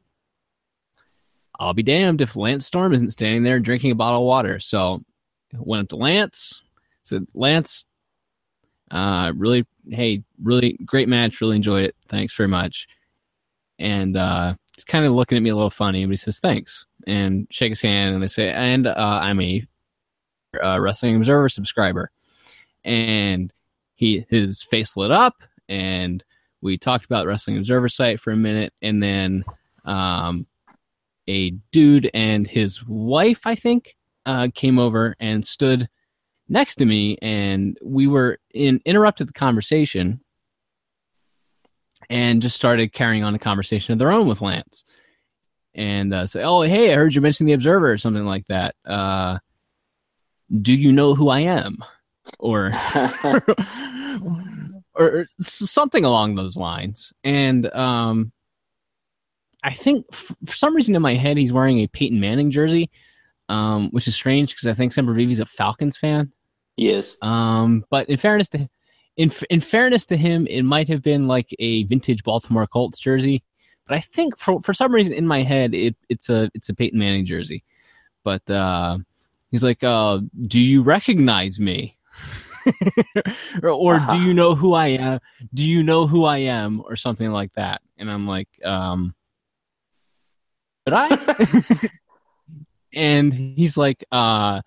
I'll be damned if Lance Storm isn't standing there drinking a bottle of water. So went up to Lance, said, Lance, uh, really, hey, really great match, really enjoyed it. Thanks very much. And uh, he's kind of looking at me a little funny, but he says, thanks, and shake his hand, and I say, and uh, I'm a uh, Wrestling Observer subscriber. And he his face lit up, and we talked about Wrestling Observer site for a minute, and then um, a dude and his wife, I think, uh, came over and stood next to me, and we were in interrupted the conversation and just started carrying on a conversation of their own with Lance. And uh, say, "Oh, hey, I heard you mention the Observer or something like that. Uh, do you know who I am?" Or or something along those lines. And um, I think f- for some reason in my head he's wearing a Peyton Manning jersey, um, which is strange because I think Sempervive's a Falcons fan. Yes. Um, but in fairness to in in fairness to him, it might have been like a vintage Baltimore Colts jersey. But I think for for some reason in my head it it's a it's a Peyton Manning jersey. But uh, he's like, uh, "Do you recognize me?" or, or Uh-huh. do you know who I am? Do you know who I am? Or something like that. And I'm like, um, but I. and he's like, uh,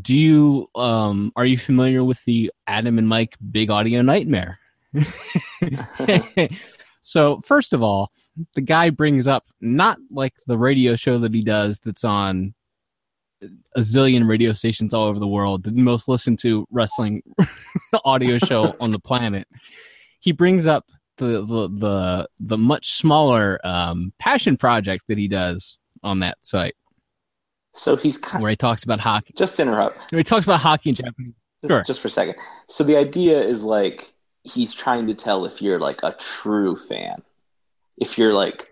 do you um are you familiar with the Adam and Mike Big Audio Nightmare? so first of all, the guy brings up not like the radio show that he does that's on a zillion radio stations all over the world, the most listened to wrestling audio show on the planet. He brings up the the the, the much smaller um, passion project that he does on that site, So he's kind where he talks about hockey. just to interrupt Where he talks about hockey in Japanese. Sure. just for a second. So the idea is like he's trying to tell if you're like a true fan, if you're like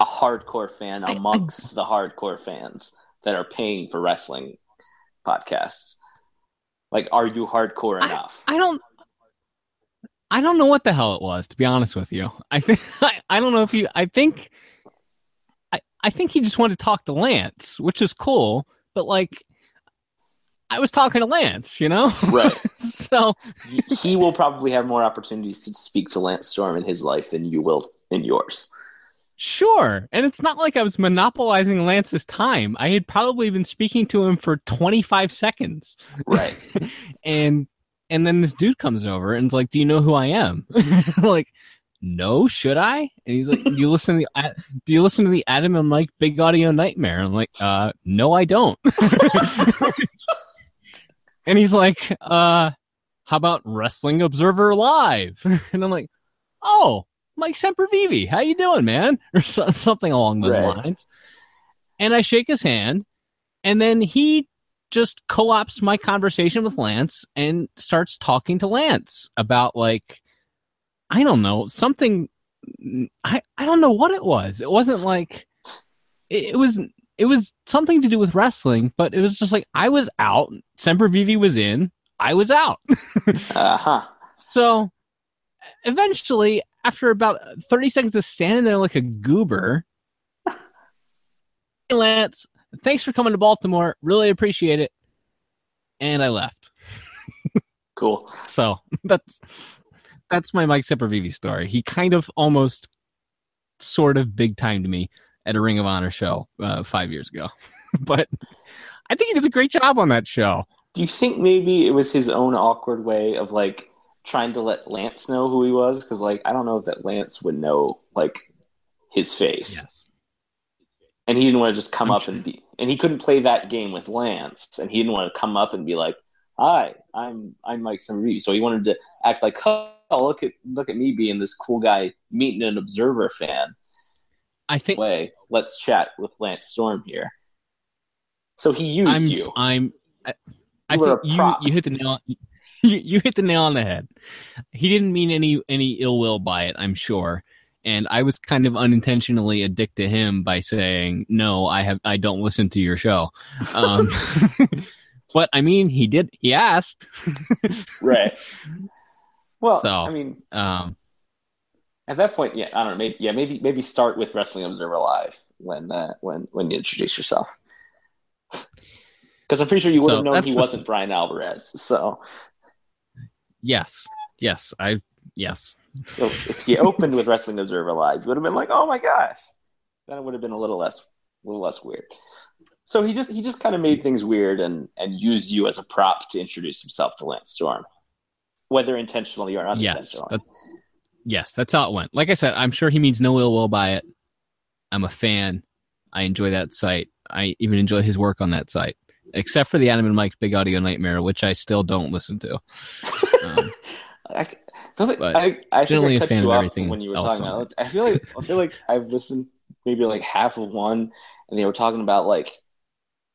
a hardcore fan I- I- amongst the hardcore fans that are paying for wrestling podcasts. Like, are you hardcore enough? I don't. I don't know what the hell it was, to be honest with you. I think I, I don't know if you. I think. I I think he just wanted to talk to Lance, which is cool, but like, I was talking to Lance, you know. right. so He- will probably have more opportunities to speak to Lance Storm in his life than you will in yours. Sure. And it's not like I was monopolizing Lance's time. I had probably been speaking to him for 25 seconds. Right. and and then this dude comes over and is like, "Do you know who I'm like, "No, should I?" And he's like, "Do you listen to the Do you listen to the Adam and Mike Big Audio Nightmare?" I'm like, "Uh, no, I don't." and he's like, "Uh, how about Wrestling Observer Live?" and I'm like, "Oh, Mike Sempervive, how you doing, man?" Or so, something along those Right. lines. And I shake his hand, and then he just co-ops my conversation with Lance and starts talking to Lance about like I don't know something I I don't know what it was. It wasn't like it, it was it was something to do with wrestling, but it was just like I was out, Sempervive was in, I was out. Uh huh. So eventually, after about 30 seconds of standing there like a goober, "Hey, Lance, thanks for coming to Baltimore. Really appreciate it. And I left. Cool. So that's that's my Mike Sempervive story. He kind of almost sort of big timed me at a Ring of Honor show uh, five years ago. but I think he does a great job on that show. Do you think maybe it was his own awkward way of like trying to let Lance know who he was? Because like I don't know if that Lance would know like his face, Yes. and he didn't want to just come I'm up sure. and be, and he couldn't play that game with Lance, and he didn't want to come up and be like, "Hi, I'm I'm Mike Summery." So he wanted to act like, "Oh, look at look at me being this cool guy meeting an Observer fan." I think Way, let's chat with Lance Storm here. So he used I'm you. I'm I, I You think you you hit the nail you, you hit the nail on the head. He didn't mean any any ill will by it, I'm sure. And I was kind of unintentionally a dick to him by saying, "No, I have I don't listen to your show." Um, but I mean, he did. He asked. right. Well, So- I mean, Um, At that point, yeah, I don't know. Maybe, yeah, maybe, maybe start with Wrestling Observer Live when, uh, when, when you introduce yourself. Because I'm pretty sure you would So have known he the- wasn't Bryan Alvarez. So, yes, yes, I yes. so if you opened with Wrestling Observer Live, you would have been like, "Oh my gosh!" Then it would have been a little less, a little less weird. So he just he just kind of made things weird and and used you as a prop to introduce himself to Lance Storm, whether intentionally or Yes, unintentionally. that, yes, that's how it went. Like I said, I'm sure he means no ill will by it. I'm a fan. I enjoy that site. I even enjoy his work on that site, except for the Adam and Mike Big Audio Nightmare, which I still don't listen to. Um, I, But I, I generally a I cut fan of everything when you were talking about it. I feel like I feel like I've listened maybe like half of one, and they were talking about like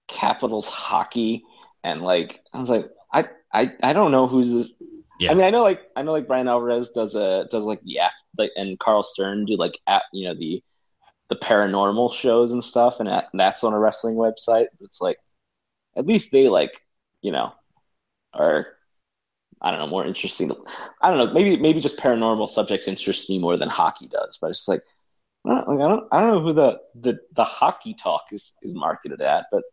Capitals hockey, and like I was like, I I, I don't know who's this. Yeah. I mean, I know like I know like Bryan Alvarez does a does like the af like and Carl Stern do like at you know the the paranormal shows and stuff, and, that, and that's on a wrestling website. It's like at least they like you know are I don't know more interesting. I don't know maybe maybe just paranormal subjects interest me more than hockey does. But it's like I don't, like I don't I don't know who the the the hockey talk is is marketed at, but.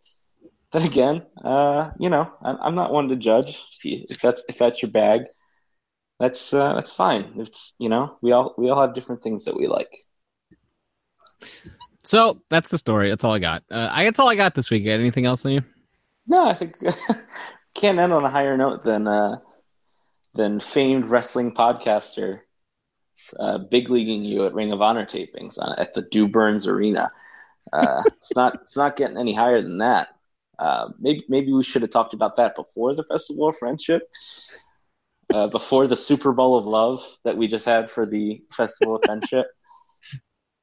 Then again, uh, you know, I'm, I'm not one to judge. If, you, if that's if that's your bag, that's uh, that's fine. It's you know, we all we all have different things that we like. so that's the story. That's all I got. Uh, I that's all I got this week. Got anything else on you? No, I think can't end on a higher note than uh, than famed wrestling podcaster uh, big leaguing you at Ring of Honor tapings on, at the Du Burns Arena. Uh, it's not it's not getting any higher than that. Uh, maybe maybe we should have talked about that before the Festival of Friendship, uh, before the Super Bowl of Love that we just had for the Festival of Friendship.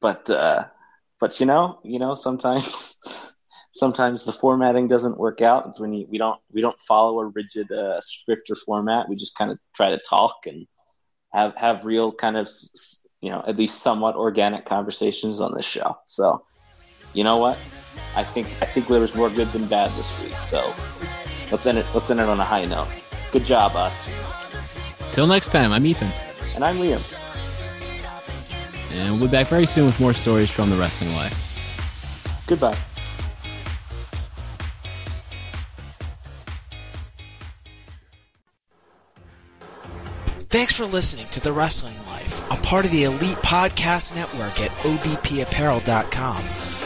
But uh, but you know you know sometimes sometimes the formatting doesn't work out. It's when you, we don't we don't follow a rigid uh, script or format. We just kind of try to talk and have have real kind of you know at least somewhat organic conversations on this show. So you know what? I think I think there was more good than bad this week. So let's end it let's end it on a high note. Good job, us. Till next time, I'm Ethan, And I'm Liam. and we'll be back very soon with more stories from the wrestling life. Goodbye. Thanks for listening to The Wrestling Life, a part of the Elite Podcast Network at obpapparel.com.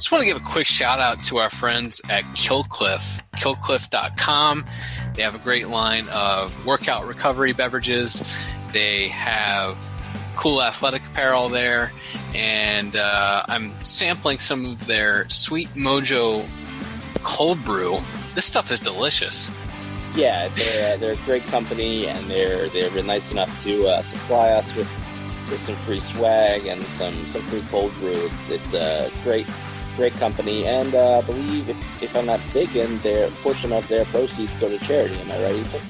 Just want to give a quick shout out to our friends at Killcliff, killcliff.com. They have a great line of workout recovery beverages. They have cool athletic apparel there, and uh, I'm sampling some of their Sweet Mojo cold brew. This stuff is delicious. Yeah, they're uh, they're a great company, and they're they're been nice enough to uh, supply us with, with some free swag and some some free cold brew. It's it's a great great company, and uh, I believe if, if I'm not mistaken, their portion of their proceeds go to charity. Am I right, Ethan?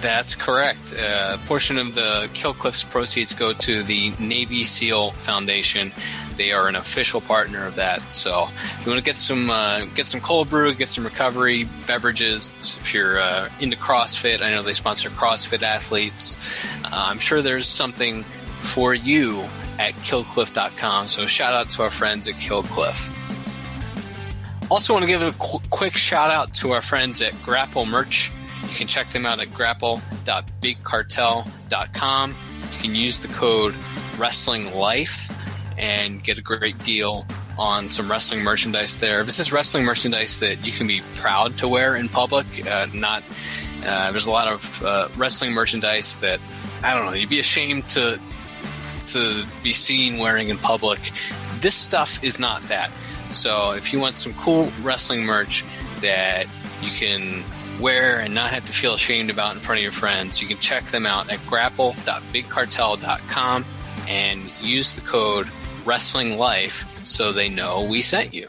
That's correct. Uh, a portion of the Killcliff's proceeds go to the Navy SEAL Foundation. They are an official partner of that. So, if you want to get some uh, get some cold brew, get some recovery beverages. If you're uh, into CrossFit, I know they sponsor CrossFit athletes. Uh, I'm sure there's something for you at killcliff.com. So, shout out to our friends at Killcliff. Also, want to give a qu- quick shout out to our friends at Grapple Merch. You can check them out at grapple.bigcartel.com. You can use the code Wrestling Life and get a great deal on some wrestling merchandise there. This is wrestling merchandise that you can be proud to wear in public. Uh, not uh, there's a lot of uh, wrestling merchandise that I don't know. You'd be ashamed to to be seen wearing in public. This stuff is not that. So if you want some cool wrestling merch that you can wear and not have to feel ashamed about in front of your friends, you can check them out at grapple.bigcartel.com and use the code Wrestling Life so they know we sent you.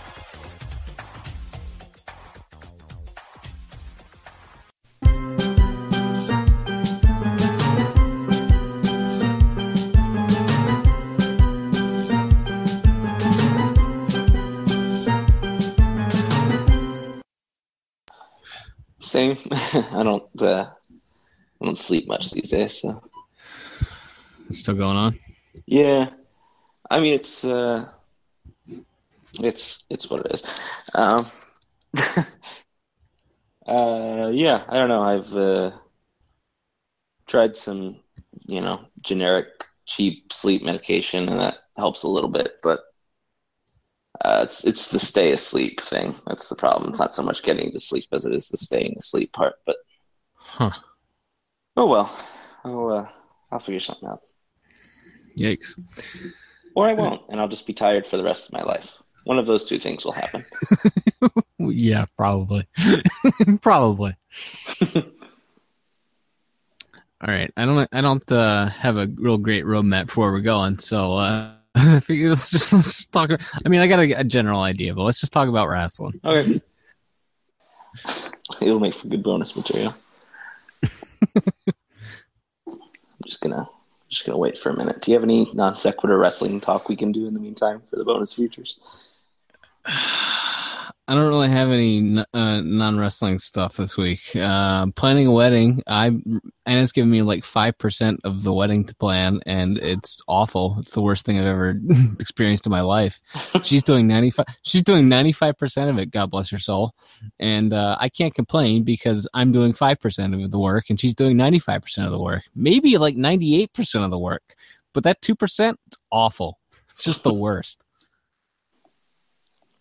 I don't. Uh, I don't sleep much these days. So It's still going on. yeah, I mean it's uh, it's it's what it is. Um, uh, yeah, I don't know. I've uh, tried some, you know, generic cheap sleep medication, and that helps a little bit, but. Uh, it's it's the stay asleep thing. That's the problem. It's not so much getting to sleep as it is the staying asleep part. But Huh. oh well, I'll uh, I'll figure something out, Yikes. or I won't, and I'll just be tired for the rest of my life. One of those two things will happen. Yeah, probably. probably. All right. I don't I don't uh, have a real great roadmap for where we're going, so uh I figure let's just let's talk I mean I got a, a general idea, but let's just talk about wrestling. Okay. It'll make for good bonus material. I'm just gonna just gonna wait for a minute. Do you have any non sequitur wrestling talk we can do in the meantime for the bonus features? I don't really have any uh, non wrestling stuff this week. Uh, planning a wedding. I Anna's given me like five percent of the wedding to plan, and it's awful. It's the worst thing I've ever experienced in my life. She's doing ninety five. She's doing ninety five percent of it. God bless her soul. And uh, I can't complain because I'm doing five percent of the work, and she's doing ninety five percent of the work. Maybe like ninety eight percent of the work, but that two percent, it's awful. It's just the worst.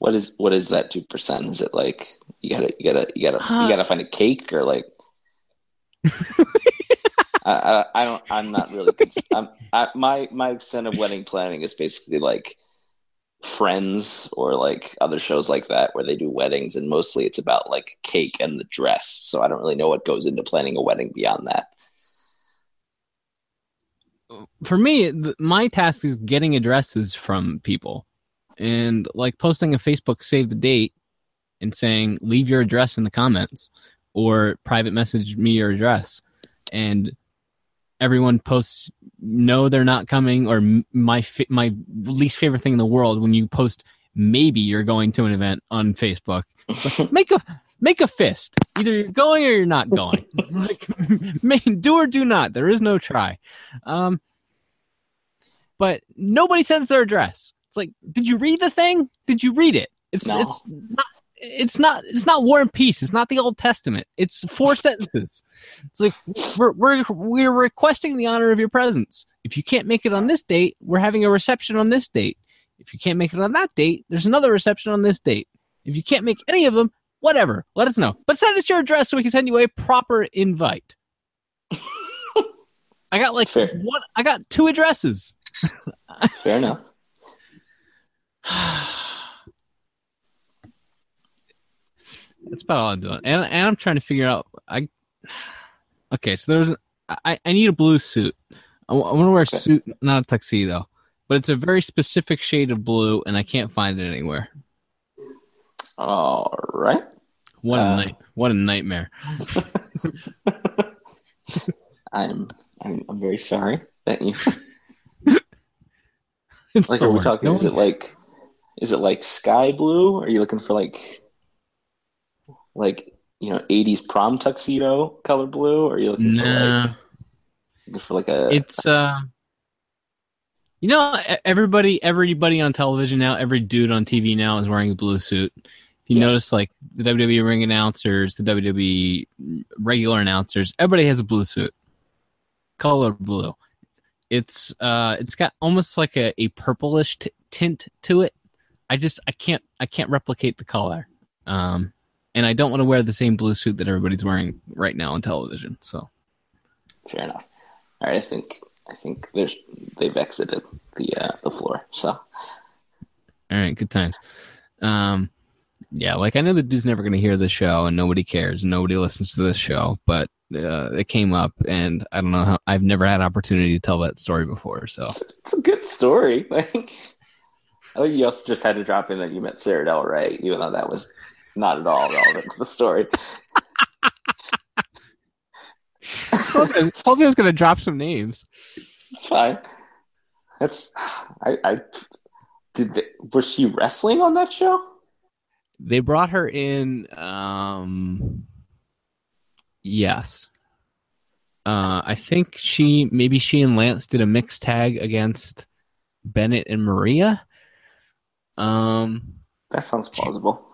What is what is that two percent? Is it like you gotta you gotta you gotta Uh, you gotta find a cake or like I, I, I don't. I'm not really. I'm, I, my my extent of wedding planning is basically like Friends or like other shows like that where they do weddings, and mostly it's about like cake and the dress. So I don't really know what goes into planning a wedding beyond that. For me, my task is getting addresses from people, and like posting a Facebook save the date and saying leave your address in the comments or private message me your address, and everyone posts no they're not coming or my my least favorite thing in the world when you post maybe you're going to an event on Facebook. Like, make a make a fist. Either you're going or you're not going. Like do or do not. There is no try. Um but nobody sends their address it's like did you read the thing did you read it it's no. it's not it's not it's not war and peace it's not the old testament it's four sentences it's like we're we're we're requesting the honor of your presence. If you can't make it on this date, we're having a reception on this date. If you can't make it on that date, there's another reception on this date. If you can't make any of them, whatever, let us know. But send us your address so we can send you a proper invite. I got like Fair. one. I got two addresses. Fair enough. That's about all I'm doing, and and I'm trying to figure out. I Okay, so there's I, I need a blue suit. I, I want to wear a suit, not a tuxedo, but it's a very specific shade of blue, and I can't find it anywhere. All right. What a uh, night! What a nightmare. I'm, I'm I'm very sorry that you. like, are we talking? No is one... it like, is it like sky blue? Are you looking for like, like you know 80s prom tuxedo color blue or are you looking nah. for like looking for like a it's uh you know everybody everybody on television now every dude on tv now is wearing a blue suit if you yes. notice like the wwe ring announcers the wwe regular announcers everybody has a blue suit color blue it's uh it's got almost like a, a purplish t- tint to it i just i can't i can't replicate the color um and I don't want to wear the same blue suit that everybody's wearing right now on television. So, fair enough. All right, I think I think there's they've exited the uh, the floor. So, all right, good times. Um, yeah, like I know the dude's never going to hear the show, and nobody cares, nobody listens to this show, but uh, it came up, and I don't know how I've never had an opportunity to tell that story before. So it's a good story. Like, I think you also just had to drop in that you met Sara Del Rey, even though that was not at all relevant to the story. told you I was going to drop some names. It's fine. That's I. I did. They, was she wrestling on that show? They brought her in. Um, yes. Uh, I think she maybe she and Lance did a mixed tag against Bennett and Maria. Um, that sounds plausible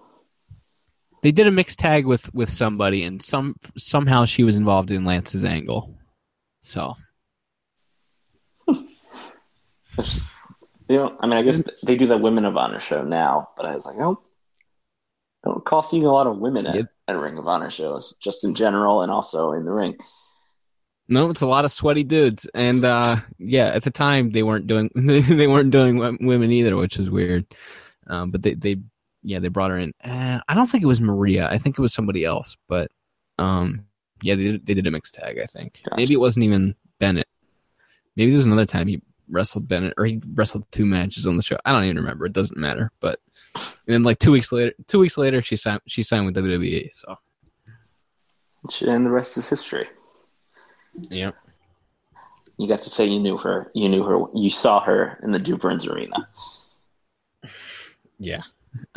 they did a mixed tag with with somebody, and some somehow she was involved in Lance's angle. So, you know, I mean, I guess they do the Women of Honor show now, but I was like, oh, don't, I don't recall seeing a lot of women at, yep. at Ring of Honor shows, just in general and also in the ring. No, it's a lot of sweaty dudes, and uh, yeah, at the time they weren't doing they weren't doing women either, which is weird. Um, but they they yeah, they brought her in. Uh, I don't think it was Maria. I think it was somebody else. But um, yeah, they did, they did a mixed tag. I think gotcha. maybe it wasn't even Bennett. Maybe there was another time he wrestled Bennett or he wrestled two matches on the show. I don't even remember. It doesn't matter. But and then like two weeks later, two weeks later, she signed she signed with WWE. So and the rest is history. Yeah. You got to say you knew her. You knew her. You saw her in the Drew arena. Yeah,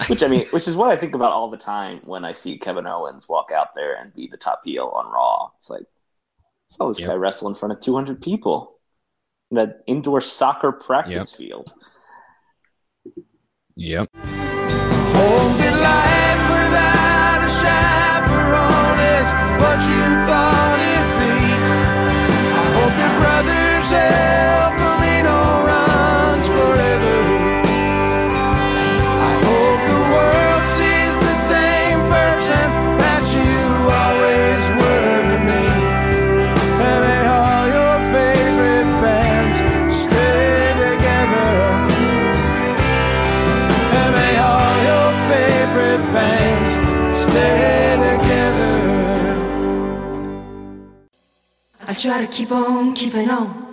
which I mean, which is what I think about all the time when I see Kevin Owens walk out there and be the top heel on Raw. It's like, I saw this yep. guy wrestle in front of 200 people in an indoor soccer practice yep. field. Yep. what you thought Forever. I hope the world sees the same person that you always were to me. May all your favorite bands stay together. May all your favorite bands stay together. I try to keep on keeping on.